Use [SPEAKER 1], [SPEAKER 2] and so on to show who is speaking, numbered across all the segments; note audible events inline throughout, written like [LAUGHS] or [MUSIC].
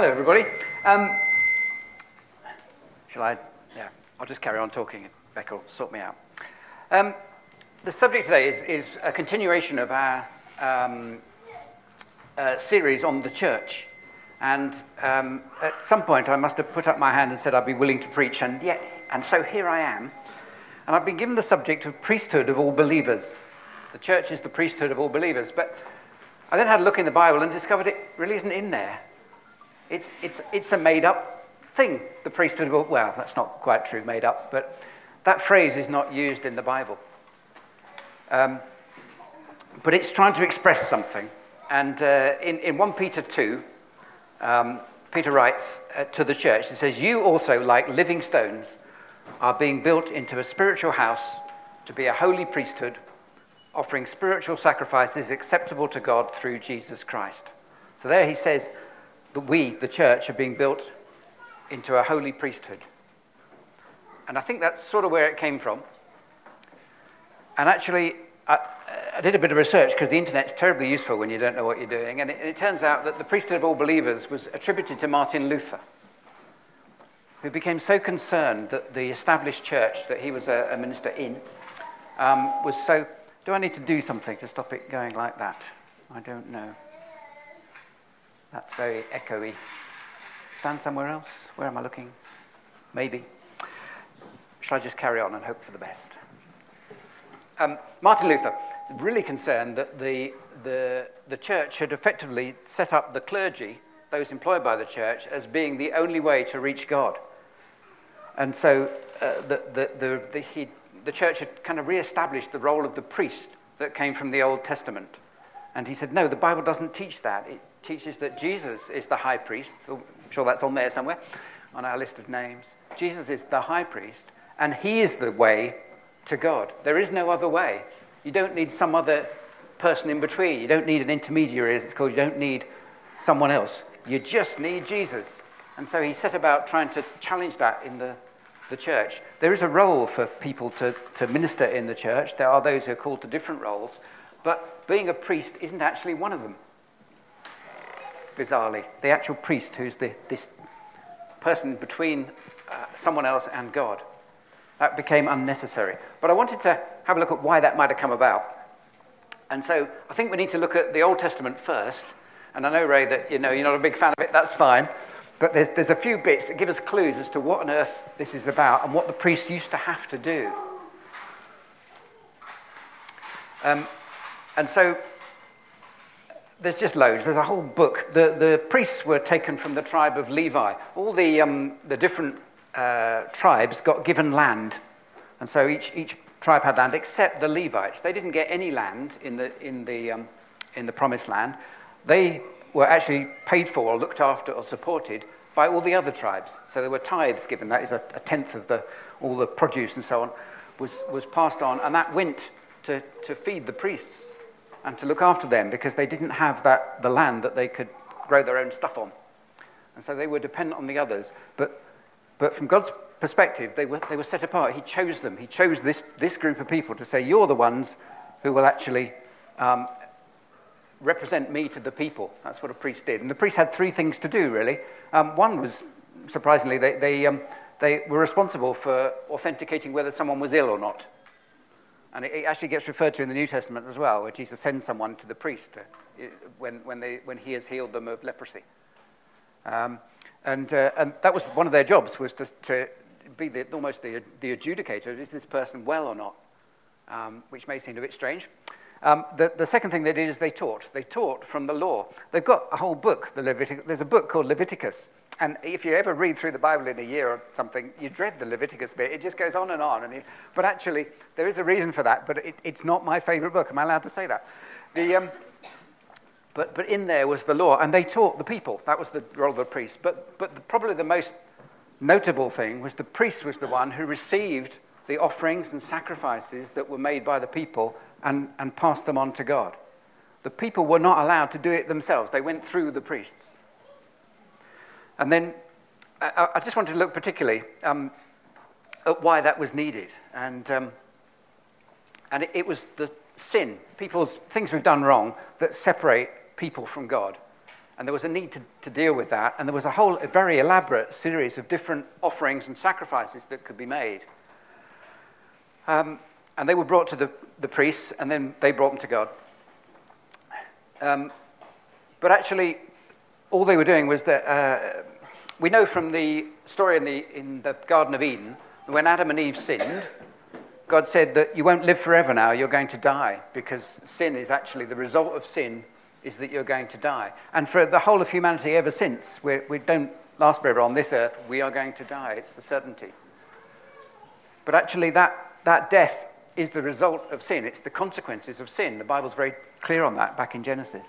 [SPEAKER 1] Hello, everybody. Um, shall I? Yeah, I'll just carry on talking. Beck will sort me out. Um, the subject today is, is, a continuation of our um, uh, series on the church. And um, at some point, I must have put up my hand and said I'd be willing to preach, and yet, and so here I am. And I've been given the subject of priesthood of all believers. The church is the priesthood of all believers. But I then had a look in the Bible and discovered it really isn't in there. It's, it's, it's a made up thing, the priesthood of, well, that's not quite true, made up, but that phrase is not used in the Bible. Um, but it's trying to express something. And uh, in, in 1 Peter 2, um, Peter writes uh, to the church, he says, You also, like living stones, are being built into a spiritual house to be a holy priesthood, offering spiritual sacrifices acceptable to God through Jesus Christ. So there he says, that we, the church, are being built into a holy priesthood. And I think that's sort of where it came from. And actually, I, I did a bit of research because the internet's terribly useful when you don't know what you're doing. And it, it turns out that the priesthood of all believers was attributed to Martin Luther, who became so concerned that the established church that he was a, a minister in um, was so. Do I need to do something to stop it going like that? I don't know. That's very echoey. Stand somewhere else? Where am I looking? Maybe. Shall I just carry on and hope for the best? Um, Martin Luther, really concerned that the, the, the church had effectively set up the clergy, those employed by the church, as being the only way to reach God. And so uh, the, the, the, the, he, the church had kind of re established the role of the priest that came from the Old Testament. And he said, no, the Bible doesn't teach that. It teaches that Jesus is the high priest. Oh, I'm sure that's on there somewhere on our list of names. Jesus is the high priest, and he is the way to God. There is no other way. You don't need some other person in between. You don't need an intermediary, as it's called. You don't need someone else. You just need Jesus. And so he set about trying to challenge that in the, the church. There is a role for people to, to minister in the church. There are those who are called to different roles. But being a priest isn't actually one of them bizarrely. The actual priest, who's the, this person between uh, someone else and God. That became unnecessary. But I wanted to have a look at why that might have come about. And so I think we need to look at the Old Testament first. And I know, Ray, that you know, you're not a big fan of it, that's fine. But there's, there's a few bits that give us clues as to what on earth this is about and what the priests used to have to do. Um, and so there's just loads. There's a whole book. The, the priests were taken from the tribe of Levi. All the, um, the different uh, tribes got given land. And so each, each tribe had land except the Levites. They didn't get any land in the, in the, um, in the promised land. They were actually paid for or looked after or supported by all the other tribes. So there were tithes given. That is a, a tenth of the, all the produce and so on was, was passed on. And that went to, to feed the priests and to look after them because they didn't have that, the land that they could grow their own stuff on. And so they were dependent on the others. But, but from God's perspective, they were, they were set apart. He chose them. He chose this, this group of people to say, You're the ones who will actually um, represent me to the people. That's what a priest did. And the priest had three things to do, really. Um, one was, surprisingly, they, they, um, they were responsible for authenticating whether someone was ill or not. And it, actually gets referred to in the New Testament as well, where Jesus sends someone to the priest to, when, when, they, when he has healed them of leprosy. Um, and, uh, and that was one of their jobs, was to, to be the, almost the, the adjudicator. Is this person well or not? Um, which may seem a bit strange. Um, the, the, second thing they did is they taught. They taught from the law. They've got a whole book, the Levitic- there's a book called Leviticus. And if you ever read through the Bible in a year or something, you dread the Leviticus bit. It just goes on and on. And but actually, there is a reason for that, but it, it's not my favorite book. Am I allowed to say that? The, um, but, but in there was the law, and they taught the people. That was the role of the priest. But, but the, probably the most notable thing was the priest was the one who received the offerings and sacrifices that were made by the people and, and passed them on to God. The people were not allowed to do it themselves, they went through the priests. And then I, I just wanted to look particularly um, at why that was needed. And, um, and it, it was the sin, people's things we've done wrong, that separate people from God. And there was a need to, to deal with that. And there was a whole a very elaborate series of different offerings and sacrifices that could be made. Um, and they were brought to the, the priests, and then they brought them to God. Um, but actually, all they were doing was that uh, we know from the story in the, in the Garden of Eden, when Adam and Eve sinned, God said that you won't live forever now, you're going to die, because sin is actually the result of sin is that you're going to die. And for the whole of humanity ever since, we, we don't last forever on this earth, we are going to die. It's the certainty. But actually, that, that death is the result of sin, it's the consequences of sin. The Bible's very clear on that back in Genesis.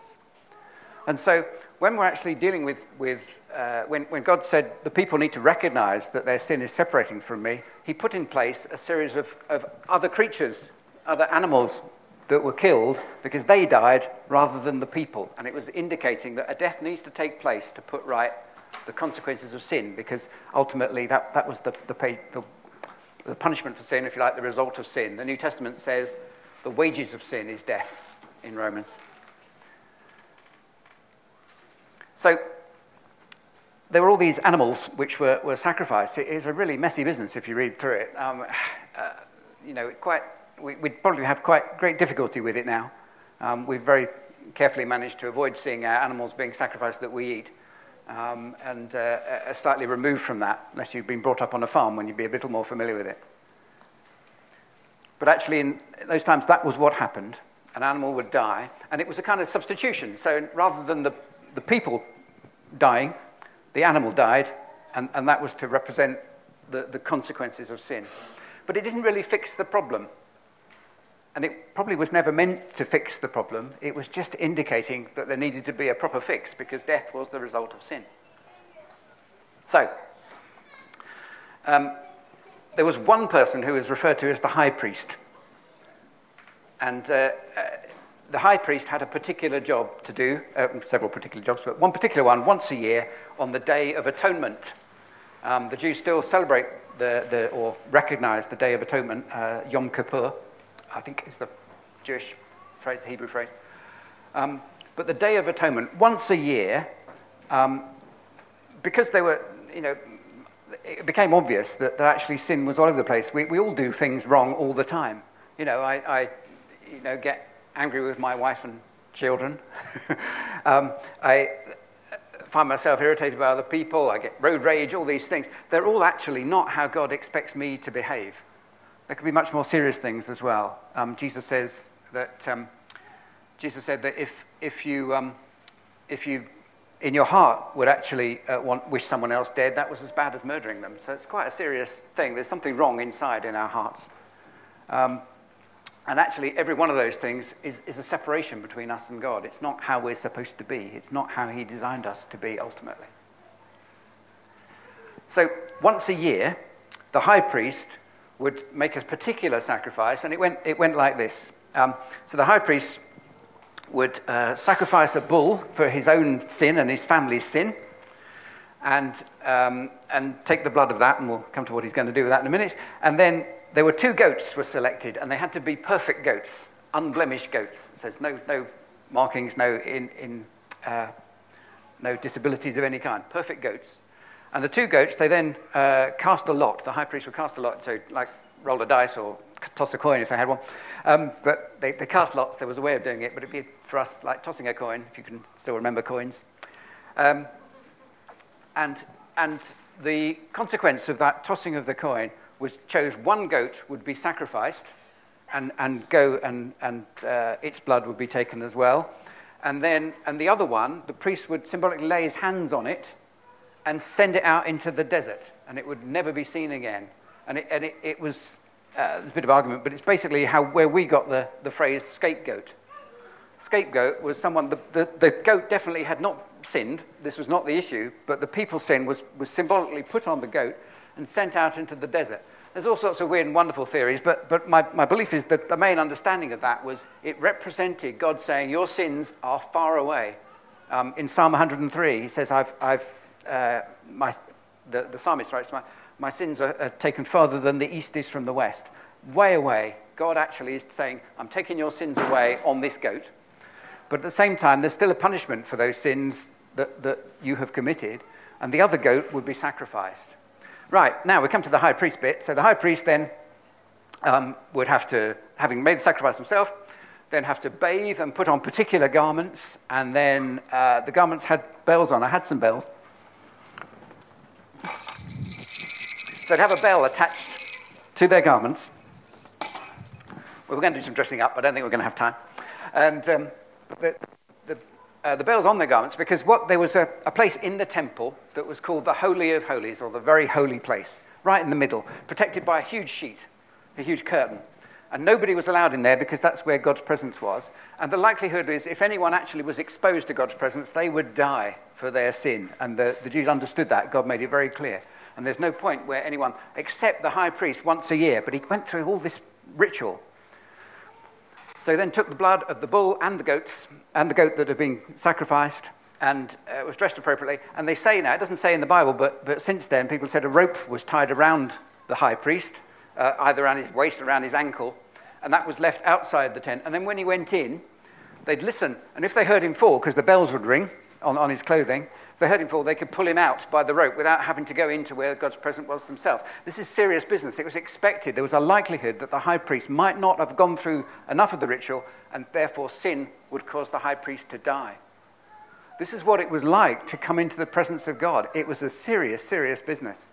[SPEAKER 1] And so, when we're actually dealing with, with uh, when, when God said the people need to recognize that their sin is separating from me, He put in place a series of, of other creatures, other animals that were killed because they died rather than the people. And it was indicating that a death needs to take place to put right the consequences of sin because ultimately that, that was the, the, pay, the, the punishment for sin, if you like, the result of sin. The New Testament says the wages of sin is death in Romans. So there were all these animals which were, were sacrificed. It is a really messy business if you read through it. Um, [SIGHS] uh, you know, quite, we, would probably have quite great difficulty with it now. Um, we've very carefully managed to avoid seeing our animals being sacrificed that we eat. Um, and uh, are slightly removed from that, unless you've been brought up on a farm when you'd be a little more familiar with it. But actually, in those times, that was what happened. An animal would die, and it was a kind of substitution. So rather than the the people dying, the animal died, and, and that was to represent the, the consequences of sin. But it didn't really fix the problem. And it probably was never meant to fix the problem. It was just indicating that there needed to be a proper fix because death was the result of sin. So, um, there was one person who was referred to as the high priest. And uh, uh, the high priest had a particular job to do, uh, several particular jobs, but one particular one once a year on the Day of Atonement. Um, the Jews still celebrate the, the, or recognize the Day of Atonement, uh, Yom Kippur, I think is the Jewish phrase, the Hebrew phrase. Um, but the Day of Atonement, once a year, um, because they were, you know, it became obvious that, that actually sin was all over the place. We, we all do things wrong all the time. You know, I, I you know, get angry with my wife and children. [LAUGHS] um, I find myself irritated by other people. I get road rage, all these things. They're all actually not how God expects me to behave. There could be much more serious things as well. Um, Jesus says that um, Jesus said that if, if you um, if you in your heart would actually uh, want, wish someone else dead, that was as bad as murdering them. So it's quite a serious thing. There's something wrong inside in our hearts. And actually, every one of those things is, is a separation between us and God. It's not how we're supposed to be, it's not how He designed us to be ultimately. So, once a year, the high priest would make a particular sacrifice, and it went, it went like this. Um, so, the high priest would uh, sacrifice a bull for his own sin and his family's sin, and, um, and take the blood of that, and we'll come to what he's going to do with that in a minute, and then there were two goats were selected, and they had to be perfect goats, unblemished goats. It says no, no markings, no, in, in, uh, no disabilities of any kind, perfect goats. And the two goats, they then uh, cast a lot. The high priest would cast a lot, so like roll a dice or toss a coin if they had one. Um, but they, they cast lots. There was a way of doing it, but it'd be for us like tossing a coin, if you can still remember coins. Um, and, and the consequence of that tossing of the coin was chose one goat would be sacrificed and, and go and, and uh, its blood would be taken as well. And then, and the other one, the priest would symbolically lay his hands on it and send it out into the desert, and it would never be seen again. And it, and it, it was uh, a bit of argument, but it's basically how, where we got the, the phrase scapegoat. Scapegoat was someone, the, the, the goat definitely had not sinned, this was not the issue, but the people's sin was, was symbolically put on the goat and sent out into the desert. There's all sorts of weird and wonderful theories, but, but my, my belief is that the main understanding of that was it represented God saying, Your sins are far away. Um, in Psalm 103, he says, I've, I've, uh, my, the, the psalmist writes, my, my sins are, are taken farther than the east is from the west. Way away. God actually is saying, I'm taking your sins away on this goat. But at the same time, there's still a punishment for those sins that, that you have committed, and the other goat would be sacrificed. Right, now we come to the high priest bit. So the high priest then um, would have to, having made the sacrifice himself, then have to bathe and put on particular garments, and then uh, the garments had bells on. I had some bells. So they'd have a bell attached to their garments. Well, we're going to do some dressing up, but I don't think we're going to have time. And um, the, uh, the bells on their garments, because what, there was a, a place in the temple that was called the Holy of Holies, or the very holy place, right in the middle, protected by a huge sheet, a huge curtain. And nobody was allowed in there because that's where God's presence was. And the likelihood is, if anyone actually was exposed to God's presence, they would die for their sin. And the, the Jews understood that. God made it very clear. And there's no point where anyone, except the high priest once a year, but he went through all this ritual. So he then took the blood of the bull and the goats, and the goat that had been sacrificed, and uh, was dressed appropriately. And they say now, it doesn't say in the Bible, but, but since then, people said a rope was tied around the high priest, uh, either around his waist or around his ankle, and that was left outside the tent. And then when he went in, they'd listen, and if they heard him fall, because the bells would ring on, on his clothing, if they heard him fall, they could pull him out by the rope without having to go into where God's presence was themselves. This is serious business. It was expected. There was a likelihood that the high priest might not have gone through enough of the ritual, and therefore sin would cause the high priest to die. This is what it was like to come into the presence of God. It was a serious, serious business.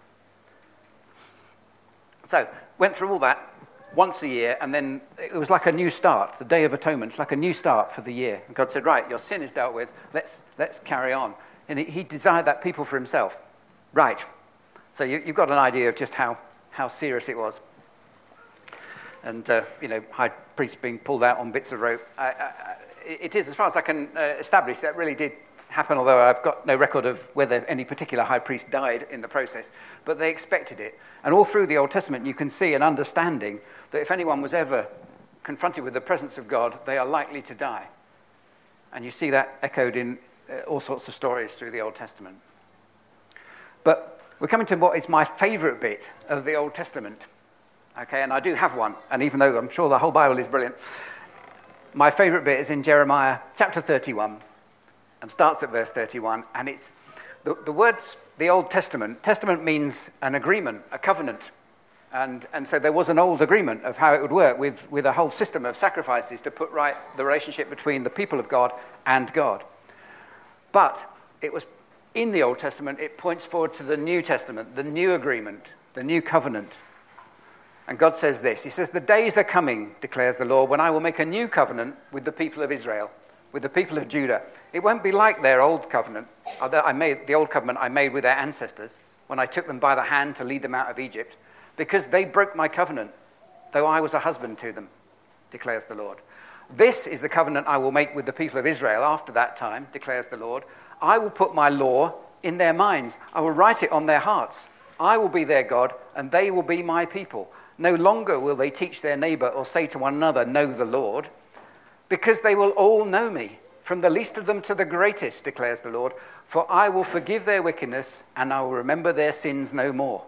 [SPEAKER 1] So, went through all that once a year, and then it was like a new start, the Day of Atonement. It's like a new start for the year. And God said, Right, your sin is dealt with. Let's, let's carry on. And he desired that people for himself. Right. So you, have got an idea of just how, how serious it was. And, uh, you know, high priests being pulled out on bits of rope. I, I, it is, as far as I can uh, establish, that really did happen, although I've got no record of whether any particular high priest died in the process. But they expected it. And all through the Old Testament, you can see an understanding that if anyone was ever confronted with the presence of God, they are likely to die. And you see that echoed in, Uh, all sorts of stories through the Old Testament. But we're coming to what is my favorite bit of the Old Testament. Okay, and I do have one, and even though I'm sure the whole Bible is brilliant, my favorite bit is in Jeremiah chapter 31 and starts at verse 31. And it's the, the words, the Old Testament, Testament means an agreement, a covenant. And, and so there was an old agreement of how it would work with, with a whole system of sacrifices to put right the relationship between the people of God and God. But it was in the Old Testament, it points forward to the New Testament, the new agreement, the new covenant. And God says this He says, The days are coming, declares the Lord, when I will make a new covenant with the people of Israel, with the people of Judah. It won't be like their old covenant, I made, the old covenant I made with their ancestors when I took them by the hand to lead them out of Egypt, because they broke my covenant, though I was a husband to them, declares the Lord. This is the covenant I will make with the people of Israel after that time, declares the Lord. I will put my law in their minds, I will write it on their hearts. I will be their God, and they will be my people. No longer will they teach their neighbor or say to one another, Know the Lord, because they will all know me, from the least of them to the greatest, declares the Lord. For I will forgive their wickedness, and I will remember their sins no more.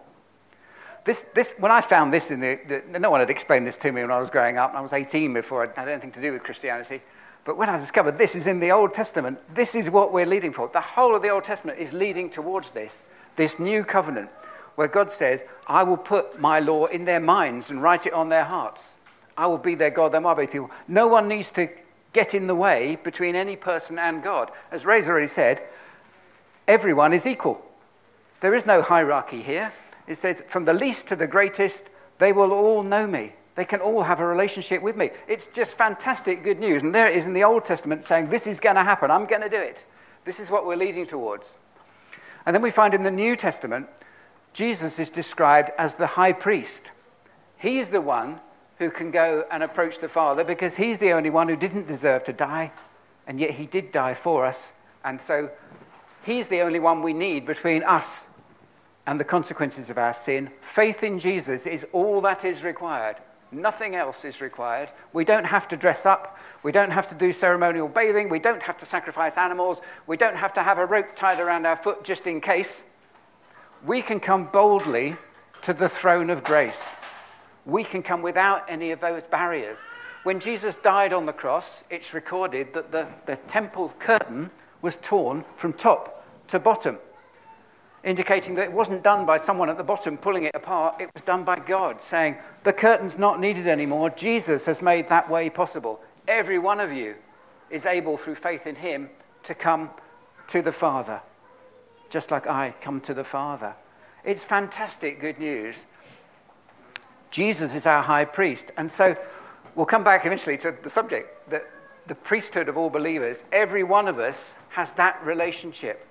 [SPEAKER 1] This, this, when I found this in the, the, no one had explained this to me when I was growing up. and I was 18 before I had anything to do with Christianity. But when I discovered this is in the Old Testament, this is what we're leading for. The whole of the Old Testament is leading towards this, this new covenant, where God says, I will put my law in their minds and write it on their hearts. I will be their God, they will be people. No one needs to get in the way between any person and God. As Ray's already said, everyone is equal. There is no hierarchy here. It says, from the least to the greatest, they will all know me. They can all have a relationship with me. It's just fantastic good news. And there it is in the Old Testament saying, This is going to happen. I'm going to do it. This is what we're leading towards. And then we find in the New Testament, Jesus is described as the high priest. He's the one who can go and approach the Father because he's the only one who didn't deserve to die, and yet he did die for us. And so he's the only one we need between us and the consequences of our sin. Faith in Jesus is all that is required. Nothing else is required. We don't have to dress up. We don't have to do ceremonial bathing. We don't have to sacrifice animals. We don't have to have a rope tied around our foot just in case. We can come boldly to the throne of grace. We can come without any of those barriers. When Jesus died on the cross, it's recorded that the, the temple curtain was torn from top to bottom, indicating that it wasn't done by someone at the bottom pulling it apart, it was done by God, saying, The curtain's not needed anymore. Jesus has made that way possible. Every one of you is able, through faith in Him, to come to the Father, just like I come to the Father. It's fantastic good news. Jesus is our high priest. And so we'll come back eventually to the subject that the priesthood of all believers, every one of us has that relationship.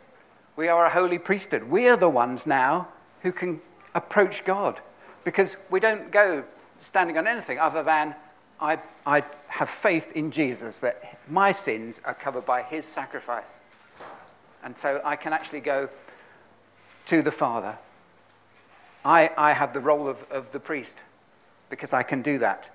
[SPEAKER 1] We are a holy priesthood. We are the ones now who can approach God because we don't go standing on anything other than I, I have faith in Jesus that my sins are covered by his sacrifice. And so I can actually go to the Father. I, I have the role of, of the priest because I can do that.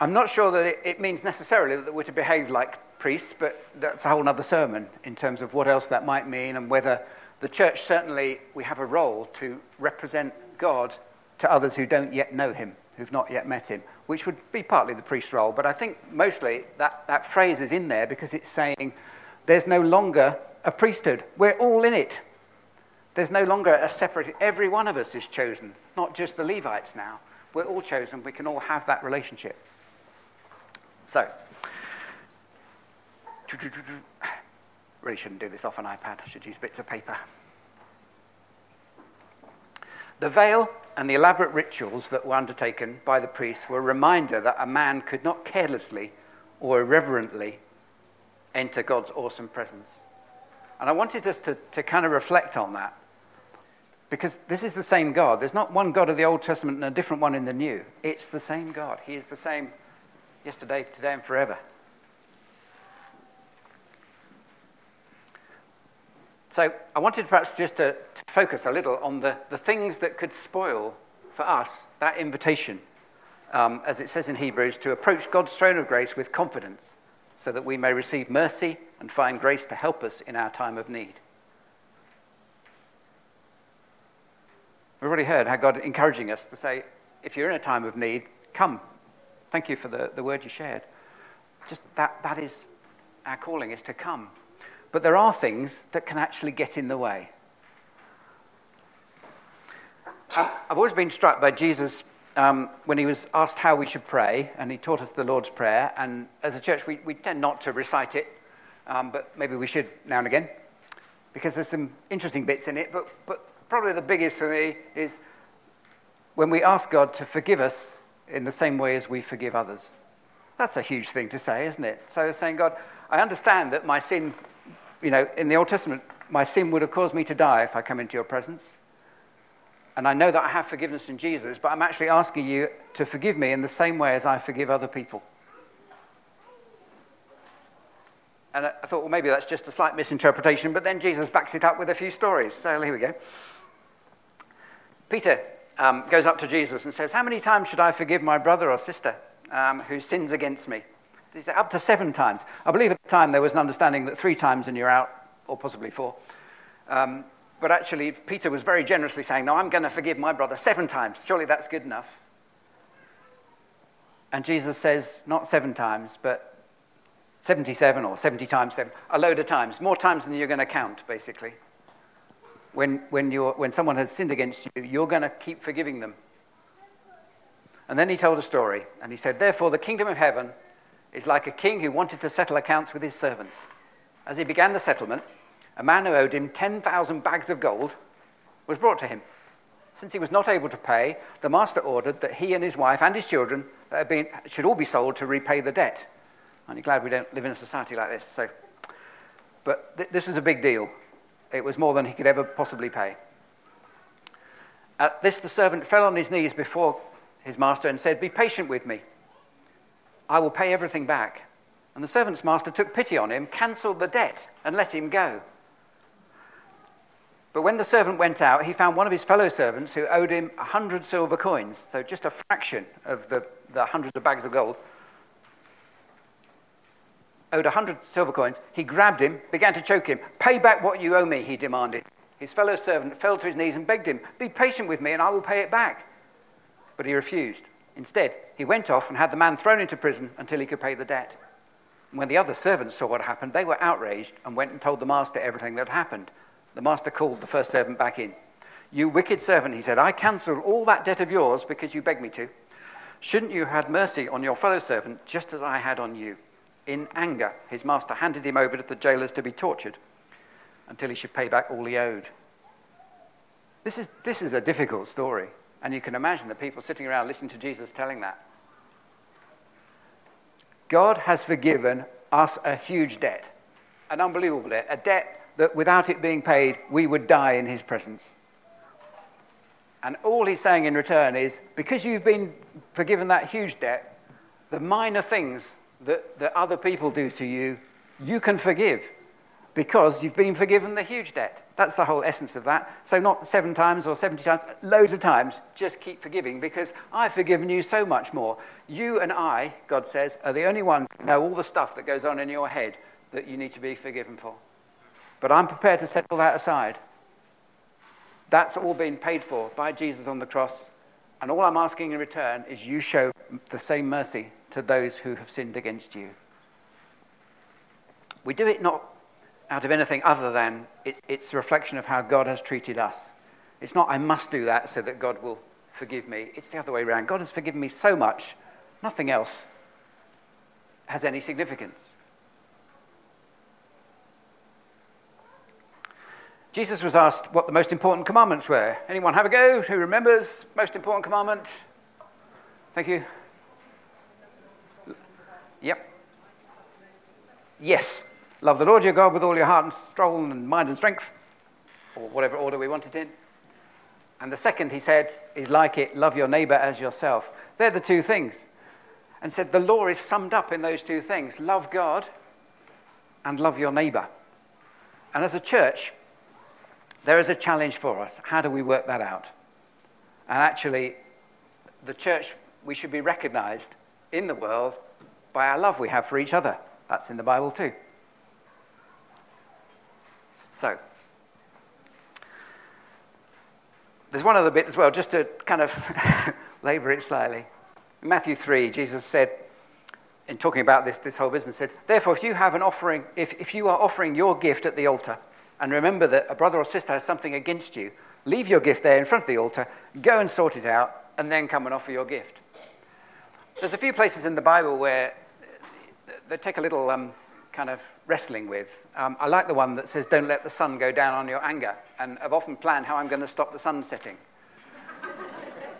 [SPEAKER 1] I'm not sure that it, it, means necessarily that we're to behave like priests, but that's a whole other sermon in terms of what else that might mean and whether the church certainly we have a role to represent God to others who don't yet know him, who've not yet met him, which would be partly the priest's role. But I think mostly that, that phrase is in there because it's saying there's no longer a priesthood. We're all in it. There's no longer a separate, every one of us is chosen, not just the Levites now. We're all chosen. We can all have that relationship. So, really shouldn't do this off an iPad. I should use bits of paper. The veil and the elaborate rituals that were undertaken by the priests were a reminder that a man could not carelessly or irreverently enter God's awesome presence. And I wanted us to, to kind of reflect on that because this is the same God. There's not one God of the Old Testament and a different one in the New. It's the same God. He is the same yesterday, today, and forever. So I wanted perhaps just to, to, focus a little on the, the things that could spoil for us that invitation, um, as it says in Hebrews, to approach God's throne of grace with confidence so that we may receive mercy and find grace to help us in our time of need. We've already heard how God encouraging us to say, if you're in a time of need, come. Thank you for the, the word you shared. Just that, that is our calling, is to come. But there are things that can actually get in the way. I've always been struck by Jesus um, when he was asked how we should pray, and he taught us the Lord's Prayer. And as a church, we, we tend not to recite it, um, but maybe we should now and again, because there's some interesting bits in it. But, but probably the biggest for me is when we ask God to forgive us in the same way as we forgive others. That's a huge thing to say, isn't it? So saying, God, I understand that my sin, you know, in the Old Testament, my sin would have caused me to die if I come into your presence. And I know that I have forgiveness in Jesus, but I'm actually asking you to forgive me in the same way as I forgive other people. And I thought, well, maybe that's just a slight misinterpretation, but then Jesus backs it up with a few stories. So here we go. Peter um, goes up to Jesus and says, How many times should I forgive my brother or sister um, who sins against me? Said, Up to seven times. I believe at the time there was an understanding that three times and you're out, or possibly four. Um, but actually, Peter was very generously saying, No, I'm going to forgive my brother seven times. Surely that's good enough. And Jesus says, Not seven times, but 77 or 70 times seven, a load of times, more times than you're going to count, basically when, when, you're, when someone has sinned against you, you're going to keep forgiving them. And then he told a story, and he said, Therefore, the kingdom of heaven is like a king who wanted to settle accounts with his servants. As he began the settlement, a man who owed him 10,000 bags of gold was brought to him. Since he was not able to pay, the master ordered that he and his wife and his children been, should all be sold to repay the debt. Aren't you glad we don't live in a society like this? So, but th- this was a big deal. It was more than he could ever possibly pay. At this, the servant fell on his knees before his master and said, Be patient with me. I will pay everything back. And the servant's master took pity on him, cancelled the debt, and let him go. But when the servant went out, he found one of his fellow servants who owed him a hundred silver coins, so just a fraction of the, the hundreds of bags of gold owed a hundred silver coins. He grabbed him, began to choke him. Pay back what you owe me, he demanded. His fellow servant fell to his knees and begged him, Be patient with me and I will pay it back. But he refused. Instead, he went off and had the man thrown into prison until he could pay the debt. When the other servants saw what happened, they were outraged and went and told the master everything that had happened. The master called the first servant back in. You wicked servant, he said, I cancelled all that debt of yours because you begged me to. Shouldn't you have had mercy on your fellow servant just as I had on you? In anger, his master handed him over to the jailers to be tortured until he should pay back all he owed. This is, this is a difficult story, and you can imagine the people sitting around listening to Jesus telling that. God has forgiven us a huge debt, an unbelievable debt, a debt that without it being paid, we would die in his presence. And all he's saying in return is because you've been forgiven that huge debt, the minor things that, that other people do to you, you can forgive because you've been forgiven the huge debt. That's the whole essence of that. So, not seven times or 70 times, loads of times, just keep forgiving because I've forgiven you so much more. You and I, God says, are the only one who know all the stuff that goes on in your head that you need to be forgiven for. But I'm prepared to set all that aside. That's all been paid for by Jesus on the cross. And all I'm asking in return is you show the same mercy to those who have sinned against you. We do it not out of anything other than it's, it's a reflection of how God has treated us. It's not, I must do that so that God will forgive me. It's the other way around. God has forgiven me so much, nothing else has any significance. Jesus was asked what the most important commandments were. Anyone have a go? Who remembers most important commandment? Thank you. Yep. Yes. Love the Lord your God with all your heart and soul and mind and strength, or whatever order we want it in. And the second, he said, is like it love your neighbor as yourself. They're the two things. And said the law is summed up in those two things love God and love your neighbor. And as a church, there is a challenge for us. How do we work that out? And actually, the church, we should be recognized in the world by our love we have for each other. That's in the Bible too. So, there's one other bit as well, just to kind of [LAUGHS] labor it slightly. In Matthew 3, Jesus said, in talking about this, this whole business, said, Therefore, if you have an offering, if, if you are offering your gift at the altar, and remember that a brother or sister has something against you, leave your gift there in front of the altar, go and sort it out, and then come and offer your gift. There's a few places in the Bible where they take a little um, kind of wrestling with. Um, I like the one that says, Don't let the sun go down on your anger. And I've often planned how I'm going to stop the sun setting.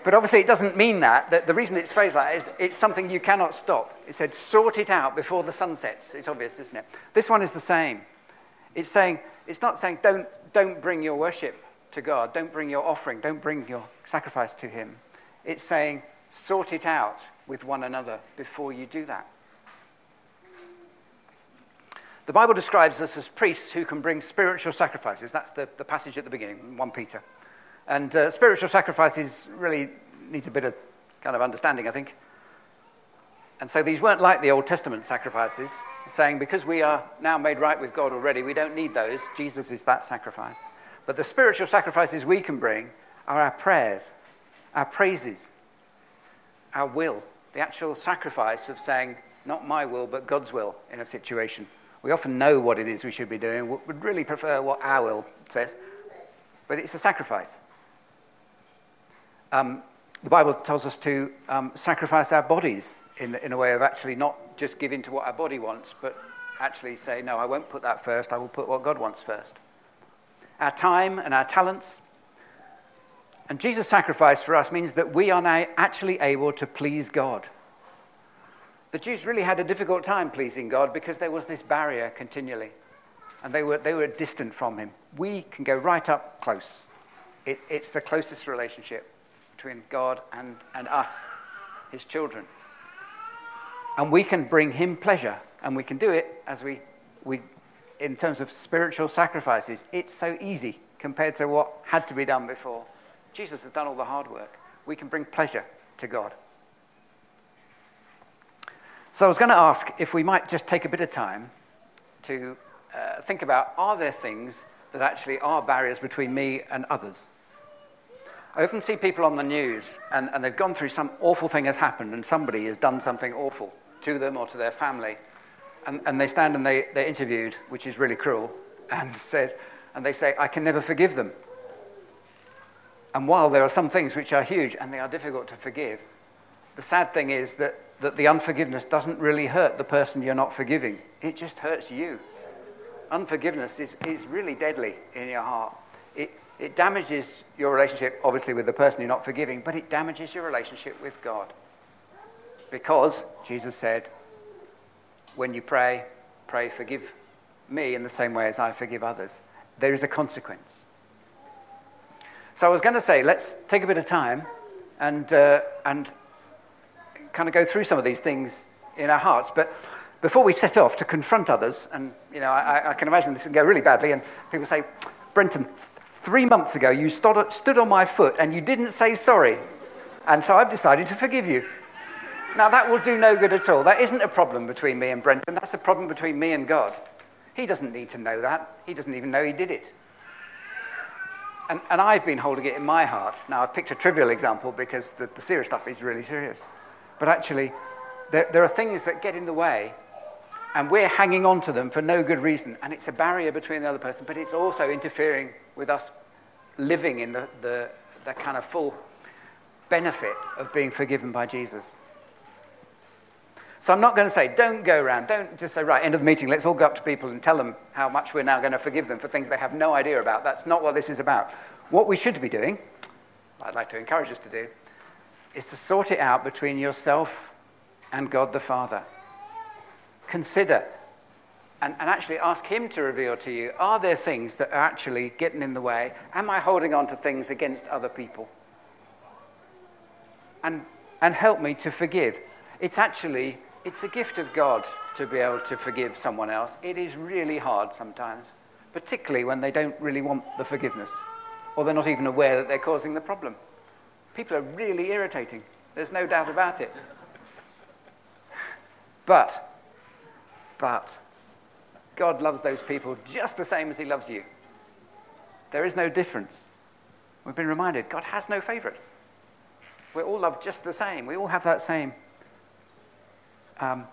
[SPEAKER 1] but obviously, it doesn't mean that. that. The reason it's phrased like that is it's something you cannot stop. It said, Sort it out before the sun sets. It's obvious, isn't it? This one is the same. It's saying, it's not saying don't, don't bring your worship to God, don't bring your offering, don't bring your sacrifice to Him. It's saying sort it out with one another before you do that. The Bible describes us as priests who can bring spiritual sacrifices. That's the, the passage at the beginning, 1 Peter. And uh, spiritual sacrifices really need a bit of kind of understanding, I think. And so these weren't like the Old Testament sacrifices, saying because we are now made right with God already, we don't need those. Jesus is that sacrifice. But the spiritual sacrifices we can bring are our prayers, our praises, our will, the actual sacrifice of saying, not my will, but God's will in a situation. We often know what it is we should be doing, We would really prefer what our will says, but it's a sacrifice. Um, the Bible tells us to um, sacrifice our bodies in, in a way of actually not just giving to what our body wants, but actually say, no, I won't put that first, I will put what God wants first. Our time and our talents. And Jesus' sacrifice for us means that we are now actually able to please God. The Jews really had a difficult time pleasing God because there was this barrier continually. And they were, they were distant from Him. We can go right up close. It, it's the closest relationship between God and, and us, His children. And we can bring him pleasure. And we can do it as we, we in terms of spiritual sacrifices. It's so easy compared to what had to be done before. Jesus has done all the hard work. We can bring pleasure to God. So I was going to ask if we might just take a bit of time to uh, think about are there things that actually are barriers between me and others? I often see people on the news and, and they've gone through some awful thing has happened and somebody has done something awful to them or to their family. and, and they stand and they, they're interviewed, which is really cruel, [LAUGHS] and, said, and they say, I can never forgive them. And while there are some things which are huge and they are difficult to forgive, the sad thing is that, that the unforgiveness doesn't really hurt the person you're not forgiving. It just hurts you. Unforgiveness is, is really deadly in your heart. It, it damages your relationship, obviously, with the person you're not forgiving, but it damages your relationship with God. Because Jesus said, when you pray, pray, forgive me in the same way as I forgive others. There is a consequence. So I was going to say, let's take a bit of time and, uh, and kind of go through some of these things in our hearts. But before we set off to confront others, and you know, I, I can imagine this can go really badly, and people say, Brenton, three months ago you stood, stood on my foot and you didn't say sorry. And so I've decided to forgive you. Now, that will do no good at all. That isn't a problem between me and Brenton. That's a problem between me and God. He doesn't need to know that. He doesn't even know he did it. And, and I've been holding it in my heart. Now, I've picked a trivial example because the, the serious stuff is really serious. But actually, there, there are things that get in the way, and we're hanging on to them for no good reason. And it's a barrier between the other person, but it's also interfering with us living in the, the, the kind of full benefit of being forgiven by Jesus. So I'm not going to say, don't go around, don't just say, right, end of the meeting, let's all go up to people and tell them how much we're now going to forgive them for things they have no idea about. That's not what this is about. What we should be doing, I'd like to encourage us to do, is to sort it out between yourself and God the Father. Consider and, and actually ask Him to reveal to you are there things that are actually getting in the way? Am I holding on to things against other people? And, and help me to forgive. It's actually it's a gift of God to be able to forgive someone else. It is really hard sometimes, particularly when they don't really want the forgiveness or they're not even aware that they're causing the problem. People are really irritating. There's no doubt about it. But, but, God loves those people just the same as He loves you. There is no difference. We've been reminded God has no favorites. We're all loved just the same. We all have that same um,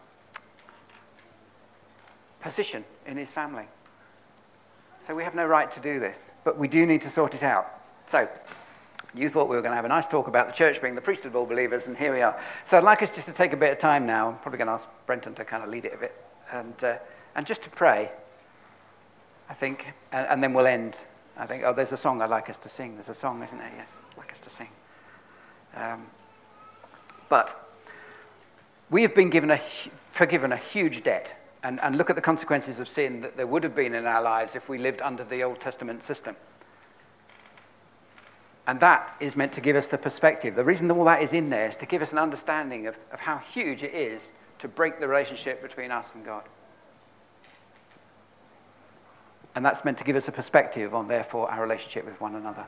[SPEAKER 1] position in his family. So we have no right to do this, but we do need to sort it out. So, you thought we were going to have a nice talk about the church being the priesthood of all believers, and here we are. So I'd like us just to take a bit of time now. I'm probably going to ask Brenton to kind of lead it a bit, and, uh, and just to pray, I think, and, and, then we'll end. I think, oh, there's a song I'd like us to sing. There's a song, isn't there? Yes, I'd like us to sing. Um, but we have been given a, forgiven a huge debt. And, and look at the consequences of sin that there would have been in our lives if we lived under the Old Testament system. And that is meant to give us the perspective. The reason all that is in there is to give us an understanding of, of how huge it is to break the relationship between us and God. And that's meant to give us a perspective on, therefore, our relationship with one another.